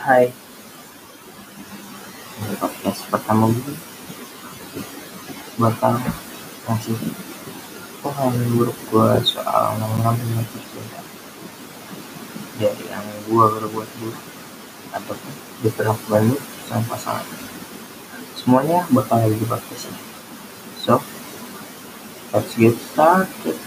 Hai, ini podcast pertama gue bakal ngasih pengalaman buruk gue soal mengambil cinta dari yang gue berbuat buruk ataupun diperlakukan buruk sama pasangan. Semuanya bakal ada di podcast ini. So let's get started.